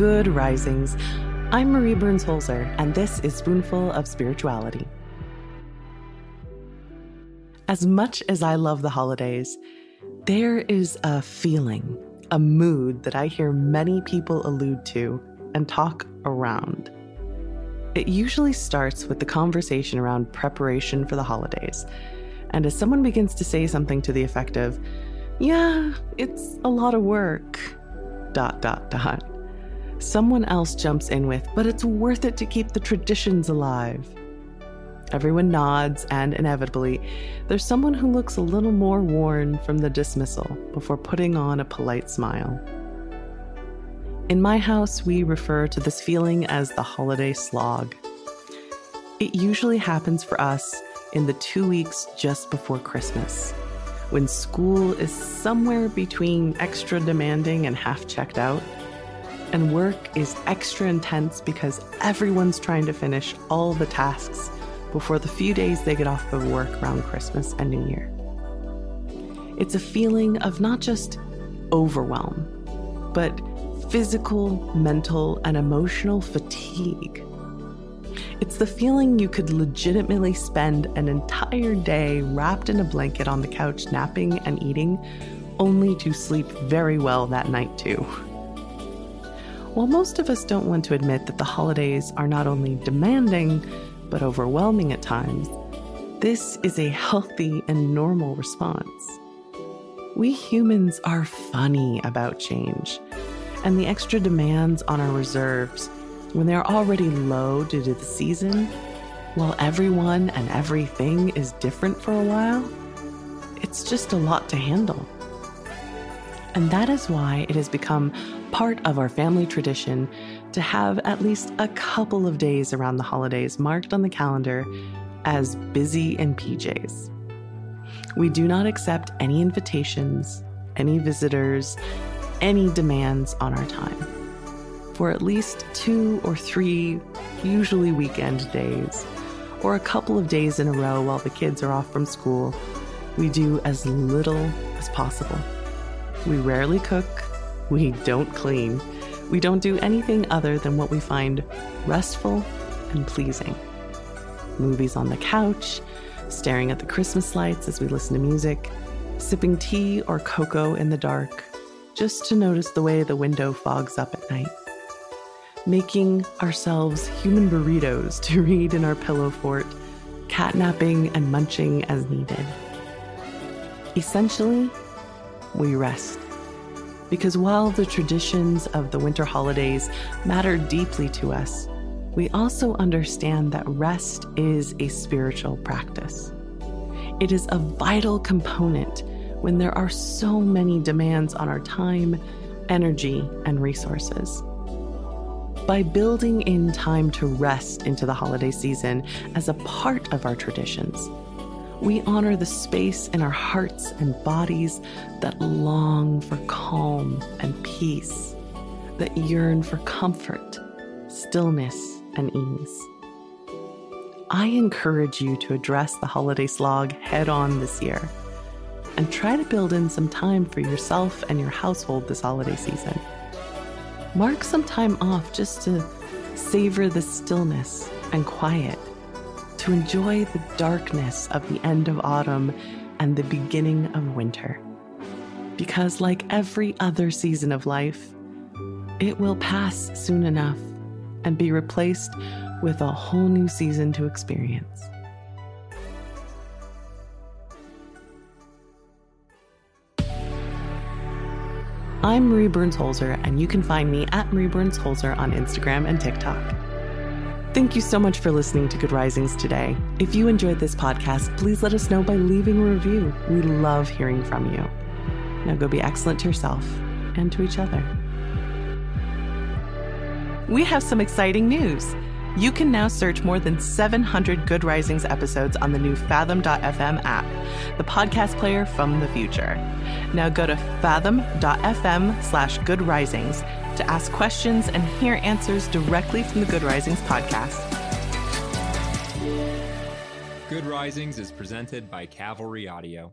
Good risings. I'm Marie Burns Holzer, and this is Spoonful of Spirituality. As much as I love the holidays, there is a feeling, a mood that I hear many people allude to and talk around. It usually starts with the conversation around preparation for the holidays. And as someone begins to say something to the effect of, yeah, it's a lot of work, dot, dot, dot someone else jumps in with, but it's worth it to keep the traditions alive. Everyone nods, and inevitably, there's someone who looks a little more worn from the dismissal before putting on a polite smile. In my house, we refer to this feeling as the holiday slog. It usually happens for us in the two weeks just before Christmas, when school is somewhere between extra demanding and half checked out and work is extra intense because everyone's trying to finish all the tasks before the few days they get off of work around Christmas and New Year. It's a feeling of not just overwhelm, but physical, mental, and emotional fatigue. It's the feeling you could legitimately spend an entire day wrapped in a blanket on the couch napping and eating, only to sleep very well that night, too. While most of us don't want to admit that the holidays are not only demanding, but overwhelming at times, this is a healthy and normal response. We humans are funny about change, and the extra demands on our reserves when they're already low due to the season, while everyone and everything is different for a while, it's just a lot to handle. And that is why it has become part of our family tradition to have at least a couple of days around the holidays marked on the calendar as busy in PJs. We do not accept any invitations, any visitors, any demands on our time. For at least two or three, usually weekend days, or a couple of days in a row while the kids are off from school, we do as little as possible. We rarely cook, we don't clean. We don't do anything other than what we find restful and pleasing. Movies on the couch, staring at the Christmas lights as we listen to music, sipping tea or cocoa in the dark, just to notice the way the window fogs up at night. Making ourselves human burritos to read in our pillow fort, catnapping and munching as needed. Essentially, we rest. Because while the traditions of the winter holidays matter deeply to us, we also understand that rest is a spiritual practice. It is a vital component when there are so many demands on our time, energy, and resources. By building in time to rest into the holiday season as a part of our traditions, we honor the space in our hearts and bodies that long for calm and peace, that yearn for comfort, stillness, and ease. I encourage you to address the holiday slog head on this year and try to build in some time for yourself and your household this holiday season. Mark some time off just to savor the stillness and quiet to enjoy the darkness of the end of autumn and the beginning of winter. Because, like every other season of life, it will pass soon enough and be replaced with a whole new season to experience. I'm Marie Burns Holzer, and you can find me at Marie Burns Holzer on Instagram and TikTok. Thank you so much for listening to Good Risings today. If you enjoyed this podcast, please let us know by leaving a review. We love hearing from you. Now go be excellent to yourself and to each other. We have some exciting news. You can now search more than 700 Good Risings episodes on the new Fathom.fm app, the podcast player from the future. Now go to fathom.fm slash good risings to ask questions and hear answers directly from the Good Risings podcast. Good Risings is presented by Cavalry Audio.